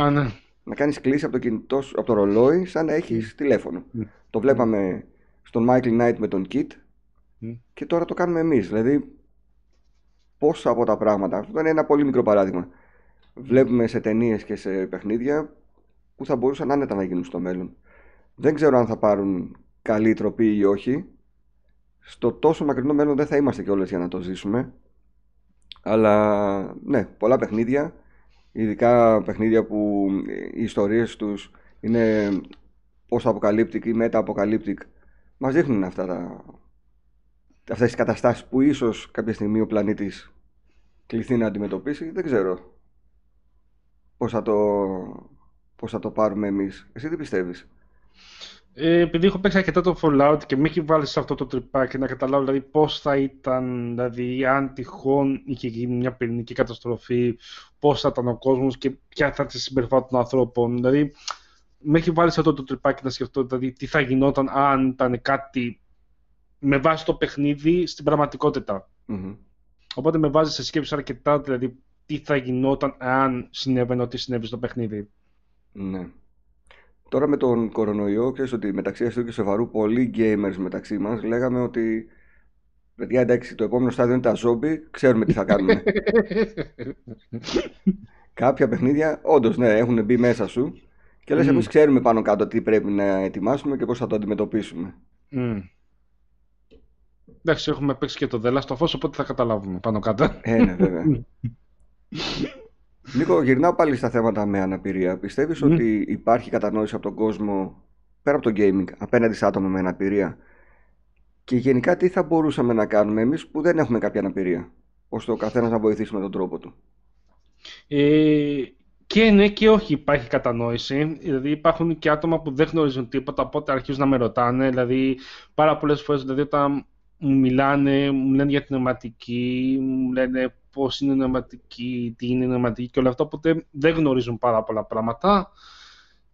Α, ναι. Να κάνεις κλίση από το κινητό σου, από το ρολόι σαν να έχεις τηλέφωνο. Μμ. Το βλέπαμε στον Michael Knight με τον Kit Μμ. και τώρα το κάνουμε εμείς. Δηλαδή πόσα από τα πράγματα. Αυτό είναι ένα πολύ μικρό παράδειγμα. Βλέπουμε σε ταινίες και σε παιχνίδια που θα μπορούσαν άνετα να γίνουν στο μέλλον. Δεν ξέρω αν θα πάρουν καλή τροπή ή όχι. Στο τόσο μακρινό μέλλον δεν θα είμαστε κιόλας για να το ζήσουμε. Αλλά ναι, πολλά παιχνίδια, ειδικά παιχνίδια που οι ιστορίες τους είναι post-apocalyptic ή meta-apocalyptic, μας δείχνουν αυτά τα, αυτές τις καταστάσεις που ίσως κάποια στιγμή ο πλανήτης κληθεί να αντιμετωπίσει. Δεν ξέρω πώς θα το, πώς θα το πάρουμε εμείς. Εσύ τι πιστεύεις; Ε, επειδή έχω παίξει αρκετά το Fallout και με έχει βάλει σε αυτό το τρυπάκι να καταλάβω δηλαδή πώς θα ήταν, δηλαδή αν τυχόν είχε γίνει μια πυρηνική καταστροφή, πώς θα ήταν ο κόσμος και ποια θα ήταν η συμπεριφορά των ανθρώπων. Δηλαδή, με έχει βάλει σε αυτό το τρυπάκι να σκεφτώ δηλαδή, τι θα γινόταν αν ήταν κάτι με βάση το παιχνίδι στην πραγματικότητα. Μμμ. Οπότε με βάζει σε σκέψη αρκετά, δηλαδή τι θα γινόταν αν συνέβαινε ό,τι συνέβη στο παιχνίδι. Ναι. Τώρα με τον κορονοϊό, ξέρεις ότι μεταξύ αστείου και σοβαρού πολλοί gamers μεταξύ μας λέγαμε ότι παιδιά εντάξει το επόμενο στάδιο είναι τα ζόμπι, ξέρουμε τι θα κάνουμε. *laughs* Κάποια παιχνίδια όντως ναι έχουν μπει μέσα σου και λες Μμ. εμείς ξέρουμε πάνω κάτω τι πρέπει να ετοιμάσουμε και πώς θα το αντιμετωπίσουμε. Μμ. Εντάξει, έχουμε παίξει και το The Last of Us, οπότε θα καταλάβουμε πάνω κάτω. Ε, ναι βέβαια. *laughs* Νίκο, γυρνάω πάλι στα θέματα με αναπηρία. Πιστεύεις Μμ. ότι υπάρχει κατανόηση από τον κόσμο, πέρα από το gaming, απέναντι σε άτομα με αναπηρία; Και γενικά τι θα μπορούσαμε να κάνουμε εμείς που δεν έχουμε κάποια αναπηρία, ώστε ο καθένας να βοηθήσει με τον τρόπο του; Ε, και ναι και όχι υπάρχει κατανόηση. Δηλαδή υπάρχουν και άτομα που δεν γνωρίζουν τίποτα, οπότε αρχίζουν να με ρωτάνε. Δηλαδή πάρα πολλές φορές δηλαδή, όταν μου μιλάνε, μου λένε για την νοηματική, μου λένε πώς είναι η νοηματική, τι είναι η νοηματική και όλα αυτά, οπότε δεν γνωρίζουν πάρα πολλά πράγματα.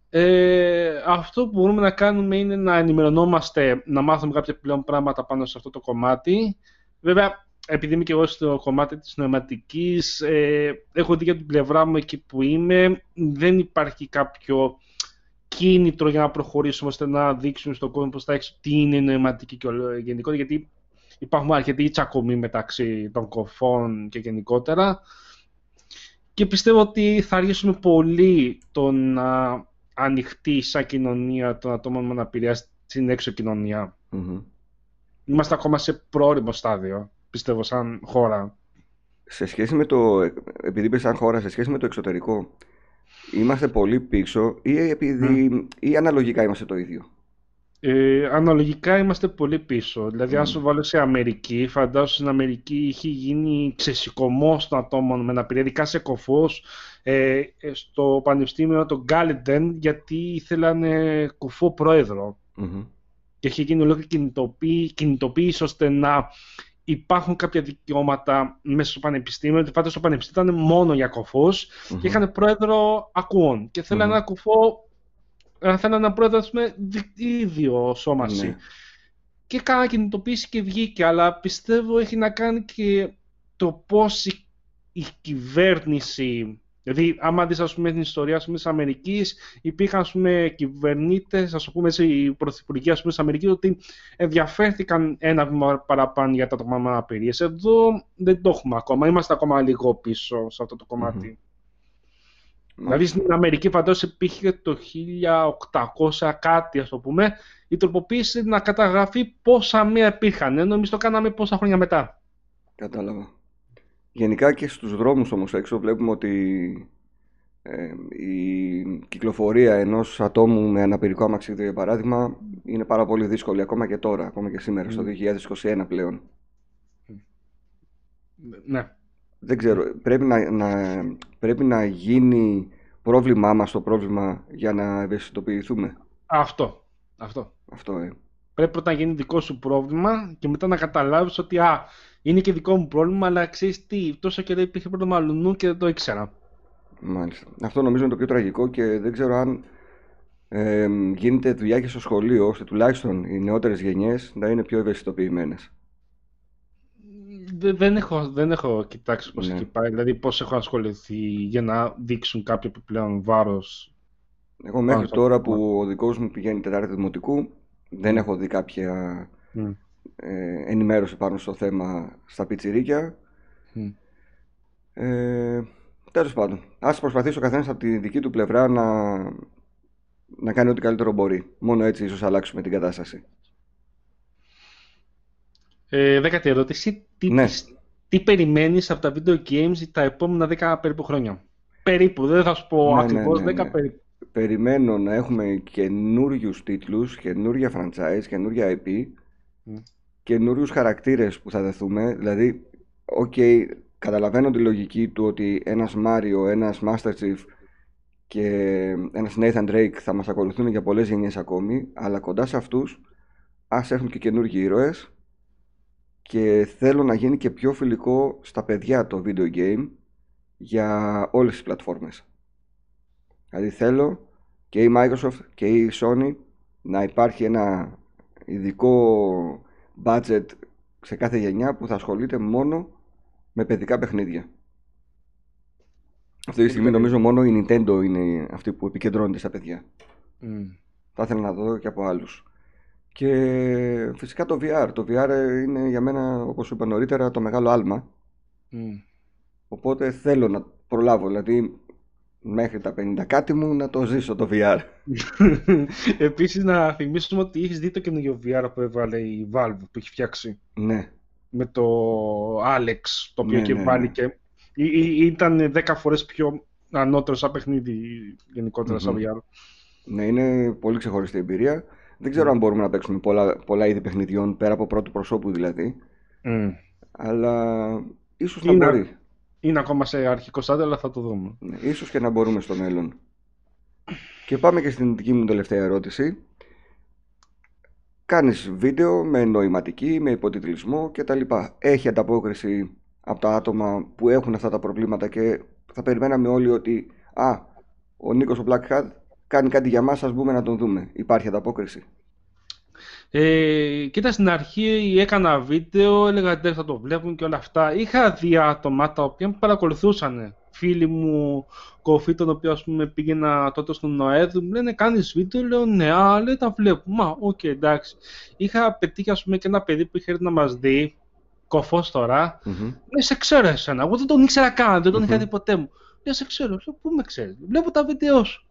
Ε, αυτό που μπορούμε να κάνουμε είναι να ενημερωνόμαστε, να μάθουμε κάποια πλέον πράγματα πάνω σε αυτό το κομμάτι. Βέβαια, επειδή είμαι και εγώ στο κομμάτι της νοηματικής, ε, έχω δει για την πλευρά μου εκεί που είμαι, δεν υπάρχει κάποιο κίνητρο για να προχωρήσουμε ώστε να δείξουμε στον κόσμο πώς θα έχει τι είναι η νοηματική και όλο- γενικότερα, γιατί υπάρχουν αρκετοί τσακωμοί μεταξύ των κοφών και γενικότερα. Και πιστεύω ότι θα αργήσουμε πολύ το να ανοιχτεί σαν κοινωνία των ατόμων με αναπηρία στην έξω κοινωνία. Μμμ. Είμαστε ακόμα σε πρόοριμο στάδιο, πιστεύω, σαν χώρα. Σε σχέση με το, επειδή είπες σαν χώρα, σε σχέση με το εξωτερικό, είμαστε πολύ πίσω ή, επειδή, ή αναλογικά είμαστε το ίδιο; Ε, αναλογικά είμαστε πολύ πίσω. Δηλαδή, αν Μμ. σου βάλω σε Αμερική, φαντάσου στην Αμερική είχε γίνει ξεσηκωμός των ατόμων με αναπηρία, ειδικά σε κοφούς, ε, ε, στο πανεπιστήμιο των Γκάλιντεν, γιατί ήθελαν ε, κουφό πρόεδρο. Μμμ. και έχει γίνει ολόκληρη κινητοποίη, κινητοποίηση ώστε να υπάρχουν κάποια δικαιώματα μέσα στο πανεπιστήμιο. Γιατί πάντα στο πανεπιστήμιο ήταν μόνο για κοφούς Μμμ. και είχαν πρόεδρο ακουών. Και θέλανε Μμμ. ένα κουφό, ε, θέλανε ένα πρόεδρο ας πούμε, δι- ίδιο σώμαση. Ναι. Και κάνα κινητοποίηση και βγήκε, αλλά πιστεύω έχει να κάνει και το πώς η, η κυβέρνηση, δηλαδή άμα δεις ας πούμε την ιστορία ας πούμε, της Αμερικής, υπήρχαν ας πούμε κυβερνήτες, ας το πούμε έτσι, οι πρωθυπουργοί ας πούμε, της Αμερικής, ότι ενδιαφέρθηκαν ένα βήμα παραπάνω για τα άτομα με αναπηρίες. Εδώ δεν το έχουμε ακόμα, είμαστε ακόμα λίγο πίσω σε αυτό το κομμάτι. Δηλαδή στην Αμερική φαντάζομαι υπήρχε το 1800 κάτι ας το πούμε η τροποποίηση να καταγραφεί πόσα μία υπήρχαν ενώ εμείς το κάναμε πόσα χρόνια μετά. Κατάλαβα. Γενικά και στους δρόμους όμως έξω βλέπουμε ότι ε, η κυκλοφορία ενός ατόμου με αναπηρικό αμαξίδιο για παράδειγμα είναι πάρα πολύ δύσκολη ακόμα και τώρα, ακόμα και σήμερα, στο 2021 πλέον. Ναι. Δεν ξέρω, πρέπει να, να, πρέπει να γίνει πρόβλημά μας το πρόβλημα για να ευαισθητοποιηθούμε. Αυτό. Αυτό. Αυτό, ε. Πρέπει πρώτα να γίνει δικό σου πρόβλημα και μετά να καταλάβεις ότι α, είναι και δικό μου πρόβλημα, αλλά ξέρεις τι, τόσο καιρό υπήρχε πρόβλημα αλλού και δεν το ήξερα. Μάλιστα. Αυτό νομίζω είναι το πιο τραγικό και δεν ξέρω αν ε, γίνεται δουλειά και στο σχολείο, ώστε τουλάχιστον οι νεότερες γενιές να είναι πιο ευαισθητοποιημένες. Δε- Δεν έχω, δεν έχω κοιτάξει πώς Ναι. έχει πάει, δηλαδή πώς έχω ασχοληθεί για να δείξουν κάποιο επιπλέον βάρος. Εγώ μέχρι Πάνω στο τώρα κομμάτι. που ο δικός μου πηγαίνει τετάρτη δημοτικού δεν έχω δει κάποια Μμ. ε, ενημέρωση πάνω στο θέμα στα πιτσιρίκια. Μμ. Ε, τέλος πάντων, ας προσπαθήσει ο καθένας από τη δική του πλευρά να, να κάνει ό,τι καλύτερο μπορεί. Μόνο έτσι ίσως αλλάξουμε την κατάσταση. Ε, δέκατη ερώτηση. Τι, Ναι. πισ- τι περιμένεις από τα video games τα επόμενα 10 περίπου χρόνια; Περίπου, δεν θα σου πω Ναι, ναι, ακριβώς, ναι, 10 ναι. περίπου. Περιμένω να έχουμε καινούριους τίτλους, καινούρια franchise, καινούρια IP, Μμ. καινούριους χαρακτήρες που θα δεθούμε. Δηλαδή, οκ, καταλαβαίνω τη λογική του ότι ένας Μάριο, ένας Master Chief και ένας Nathan Drake θα μας ακολουθούν για πολλές γενιές ακόμη, αλλά κοντά σε αυτούς ας έχουν και καινούργιοι ήρωες και θέλω να γίνει και πιο φιλικό στα παιδιά το video game για όλες τις πλατφόρμες. Δηλαδή θέλω και η Microsoft και η Sony να υπάρχει ένα ειδικό budget σε κάθε γενιά που θα ασχολείται μόνο με παιδικά παιχνίδια. Αυτή τη στιγμή νομίζω μόνο η Nintendo είναι αυτή που επικεντρώνεται στα παιδιά. Mm. Θα ήθελα να δω και από άλλους. Και φυσικά το VR. Το VR είναι για μένα, όπως είπα νωρίτερα, το μεγάλο άλμα. Mm. Οπότε θέλω να προλάβω, δηλαδή μέχρι τα 50 κάτι μου να το ζήσω το VR. *laughs* Επίσης να θυμίσουμε ότι έχεις δει το καινούργιο VR που έβαλε η Valve που έχει φτιάξει; Ναι. Με το Alex, το οποίο Ναι, και ναι, ναι. βάλει και... ή- ή- Ήταν 10 φορές πιο ανώτερο σαν παιχνίδι γενικότερα σαν Μμμ. VR. Ναι, είναι πολύ ξεχωριστή εμπειρία. Δεν ξέρω αν μπορούμε να παίξουμε πολλά, πολλά είδη παιχνιδιών πέρα από πρώτου προσώπου δηλαδή. Mm. Αλλά ίσως να Είναι- μπορεί. Είναι ακόμα σε αρχικό στάδιο, αλλά θα το δούμε. Ναι, ίσως και να μπορούμε στο μέλλον. Και πάμε και στην δική μου τελευταία ερώτηση. Κάνεις βίντεο με νοηματική, με υποτιτλισμό κτλ. Έχει ανταπόκριση από τα άτομα που έχουν αυτά τα προβλήματα και θα περιμέναμε όλοι ότι «Α, ο Νίκος ο Black Hat κάνει κάτι για μας, ας μπούμε να τον δούμε». Υπάρχει ανταπόκριση. Ε, κοίτα, στην αρχή έκανα βίντεο, έλεγα ότι θα το βλέπουν και όλα αυτά. Είχα δει άτομα τα οποία με παρακολουθούσαν. Φίλοι μου, κωφοί, τον οποίο ας πούμε πήγαινα τότε στον ΝΟΕΔ, μου λένε κάνεις βίντεο, λέω ναι, α, λέει τα βλέπω. Μα, οκ, εντάξει. Είχα πετύχει ας πούμε και ένα παιδί που είχε έρθει να μας δει, κωφός τώρα, Μμμ. λέει σε ξέρω εσένα, εγώ δεν τον ήξερα καν, δεν τον είχα Μμμ. δει ποτέ μου. Λέω σε ξέρω, λέω πού με ξέρεις, βλέπω τα βίντεο σου.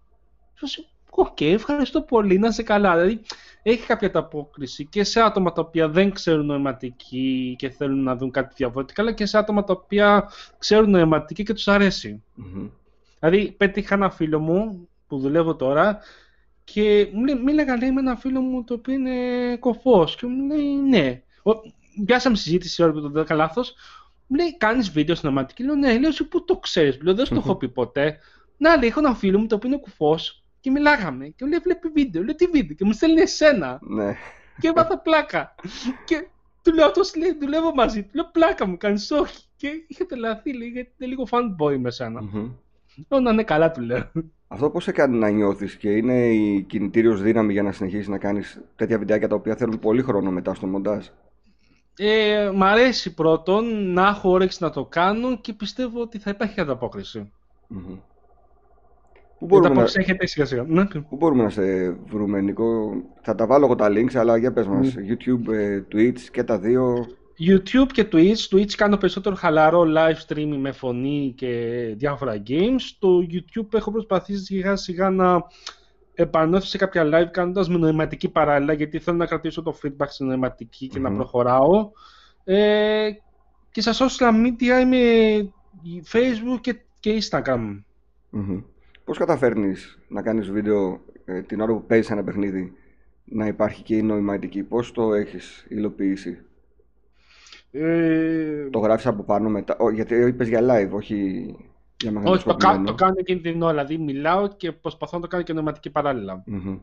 Λέω, «Σε- Οκ, ευχαριστώ πολύ, να είσαι καλά. Δηλαδή, έχει κάποια ανταπόκριση και σε άτομα τα οποία δεν ξέρουν νοηματική και θέλουν να δουν κάτι διαφορετικά, αλλά και σε άτομα τα οποία ξέρουν νοηματική και τους αρέσει. Μμμ. Δηλαδή, πέτυχα ένα φίλο μου που δουλεύω τώρα και μου λέει, μίλαγα λέει, με ένα φίλο μου το οποίο είναι κωφός και μου λέει ναι. Ο- Πιάσαμε συζήτηση ώρα που τον έκανα λάθος. Μου λέει, κάνεις βίντεο στην νοηματική; Λέω, ναι. Λέω, εσύ πού το ξέρεις; Λέω, δεν σου το έχω *laughs* πει ποτέ. Να, λέει, έχω ένα φίλο μου το οποίο είναι κουφός και μιλάγαμε. Και μου λέει, βλέπει βίντεο. Λέω, τι βίντεο. Και μου στέλνει εσένα. Ναι. Και έμαθα πλάκα. και του λέω, αυτός λέει, δουλεύω μαζί. Του λέω, πλάκα μου κάνεις, όχι. Και είχε τρελαθεί, λέει, γιατί είναι λίγο fanboy με σένα. Μμμ. Λέω, να είναι καλά, του λέω. Αυτό πώς σε κάνει να νιώθεις και είναι η κινητήριος δύναμη για να συνεχίσεις να κάνεις τέτοια βιντεάκια τα οποία θέλουν πολύ χρόνο μετά στο μοντάζ; Ε, μ' αρέσει πρώτον να έχω όρεξη να το κάνω και πιστεύω ότι θα υπάρχει ανταπόκριση. Μμμ. Πού Η μπορούμε, να, ανταπόκριση έχετε σιγά σιγά. Ναι. πού μπορούμε να σε βρούμε, Νίκο. Θα τα βάλω εγώ τα links, αλλά για πες μας. YouTube, ε, Twitch και τα δύο. YouTube και Twitch. Twitch κάνω περισσότερο χαλαρό live streaming με φωνή και διάφορα games. Στο YouTube έχω προσπαθήσει σιγά σιγά να επανέλθω σε κάποια live κάνοντας με νοηματική παράλληλα γιατί θέλω να κρατήσω το feedback στη νοηματική και να Μμμ. προχωράω. Ε, και στα social media είμαι Facebook και, και Instagram. Μμμ. Πώς καταφέρνεις να κάνεις βίντεο ε, την ώρα που παίζεις ένα παιχνίδι να υπάρχει και η νοηματική; Πώς το έχεις υλοποιήσει; Ε, Το γράφεις από πάνω μετά; Ω, γιατί είπες για live, όχι για όχι, το, κα- μαγνητοσκοπημένο. το κάνω εκείνη την ώρα. Δηλαδή μιλάω και προσπαθώ να το κάνω και νοηματική παράλληλα. Μμμ.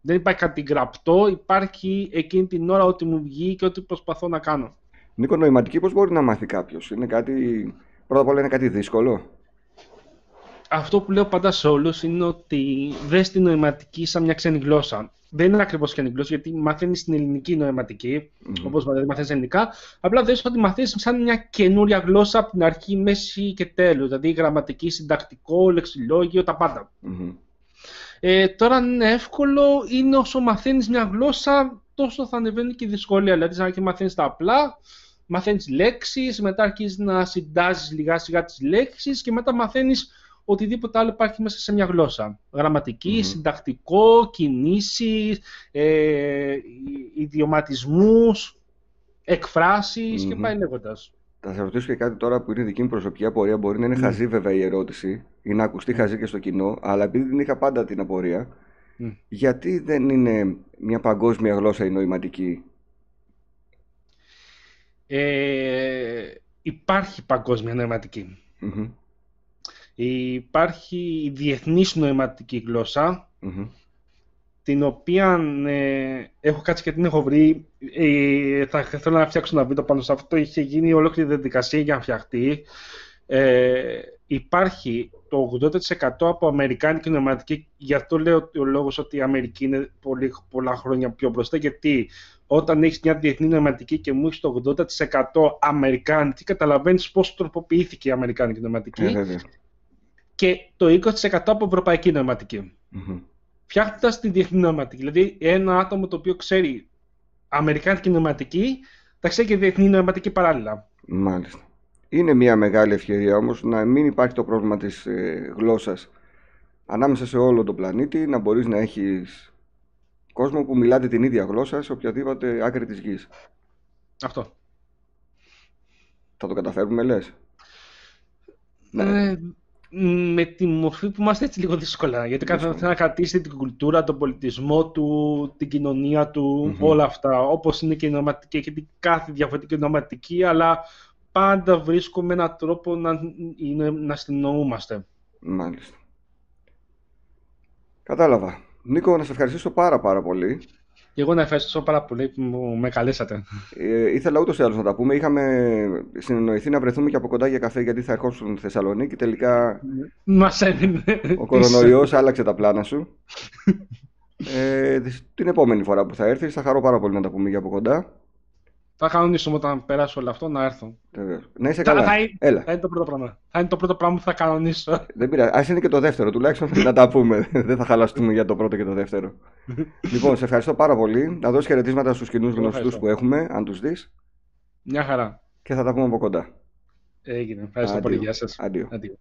Δεν υπάρχει κάτι γραπτό, υπάρχει εκείνη την ώρα ό,τι μου βγει και ό,τι προσπαθώ να κάνω. Νίκο, νοηματική πώς μπορεί να μάθει κάποιος; Είναι κάτι... Πρώτα απ' όλα είναι κάτι δύσκολο; Αυτό που λέω πάντα σε όλους είναι ότι δες τη νοηματική σαν μια ξένη γλώσσα. Δεν είναι ακριβώς ξένη γλώσσα γιατί μαθαίνεις την ελληνική νοηματική, Μμμ. όπως δηλαδή μαθαίνεις ελληνικά. Απλά δες ότι μαθαίνεις σαν μια καινούρια γλώσσα από την αρχή, μέση και τέλος. Δηλαδή γραμματική, συντακτικό, λεξιλόγιο, τα πάντα. Μμμ. Ε, τώρα αν είναι εύκολο, είναι όσο μαθαίνεις μια γλώσσα, τόσο θα ανεβαίνει και η δυσκολία. Δηλαδή, σαν να και μαθαίνεις τα απλά, μαθαίνεις λέξεις, μετά αρχίζεις να συντάζεις λιγά σιγά τις λέξεις και μετά μαθαίνεις οτιδήποτε άλλο υπάρχει μέσα σε μια γλώσσα. Γραμματική, Μμμ. συντακτικό, κινήσεις, ε, ιδιωματισμούς, εκφράσεις και Μμμ. πάει λέγοντας. Θα σε ρωτήσω και κάτι τώρα που είναι δική μου προσωπική απορία. Μπορεί να είναι Μμ. χαζή βέβαια η ερώτηση ή να ακουστεί χαζή και στο κοινό, αλλά επειδή την είχα πάντα την απορία, Μμ. γιατί δεν είναι μια παγκόσμια γλώσσα η νοηματική; Ε, υπάρχει παγκόσμια νοηματική. Μμμ. Υπάρχει η διεθνής νοηματική γλώσσα, Μμμ. την οποία ε, έχω κάτσει και την έχω βρει. Ε, θα θέλω να φτιάξω ένα βίντεο πάνω σε αυτό. Είχε γίνει ολόκληρη διαδικασία για να φτιαχτεί. Ε, υπάρχει το 80% από Αμερικάνικη νοηματική, γι' αυτό λέω ο λόγος ότι η Αμερική είναι πολύ, πολλά χρόνια πιο μπροστά, γιατί όταν έχεις μια διεθνή νοηματική και μου έχεις το 80% Αμερικάνικη, καταλαβαίνεις πώς τροποποιήθηκε η Αμερικάνικη νοηματική Ε, και το 20% από Ευρωπαϊκή νοηματική. Mm-hmm. Φτιάχνοντας τη διεθνή νοηματική. Δηλαδή, ένα άτομο το οποίο ξέρει Αμερικάνικη νοηματική, θα ξέρει και διεθνή νοηματική παράλληλα. Μάλιστα. Είναι μια μεγάλη ευκαιρία όμως να μην υπάρχει το πρόβλημα της ε, γλώσσας ανάμεσα σε όλο τον πλανήτη, να μπορείς να έχεις κόσμο που μιλάτε την ίδια γλώσσα σε οποιαδήποτε άκρη της γης. Αυτό. Θα το καταφέρουμε, λες; Ε, με τη μορφή που είμαστε έτσι λίγο δύσκολα. Γιατί κάθε Δύσκολα. θέλει να κρατήσει την κουλτούρα, τον πολιτισμό του, την κοινωνία του, Μμμ. όλα αυτά. Όπως είναι και η νοηματική, έχει κάθε διαφορετική νοηματική, αλλά πάντα βρίσκουμε έναν τρόπο να, είναι- να συνεννοούμαστε. Μάλιστα. Κατάλαβα. Νίκο, να σε ευχαριστήσω πάρα πάρα πολύ. Και εγώ να ευχαριστήσω πάρα πολύ που μου- με καλέσατε. Ε, ήθελα ούτως ή άλλως να τα πούμε. Είχαμε συνεννοηθεί να βρεθούμε και από κοντά για καφέ γιατί θα ερχόσουν Θεσσαλονίκη. Τελικά Μας έμεινε. ο κορονοϊός άλλαξε τα πλάνα σου. *laughs* Ε, την επόμενη φορά που θα έρθεις θα χαρώ πάρα πολύ να τα πούμε για από κοντά. Θα κανονίσουμε όταν περάσει όλο αυτό να έρθω. Βεβαίως. Να είσαι Θα, καλά. θα, είναι, Έλα. θα είναι το πρώτο πράγμα. Θα είναι το πρώτο πράγμα που θα κανονίσω. Δεν πειράζει. Ας είναι και το δεύτερο, τουλάχιστον να τα πούμε. *laughs* Δεν θα χαλαστούμε για το πρώτο και το δεύτερο. *laughs* λοιπόν, σε ευχαριστώ πάρα πολύ. Να δώσεις χαιρετίσματα στους κοινούς Εγώ γνωστούς ευχαριστώ. που έχουμε, αν τους δεις. Μια χαρά. Και θα τα πούμε από κοντά. Έγινε. Ευχαριστώ Αντίο. πολύ. Γεια σας. Αντίο. Αντίο.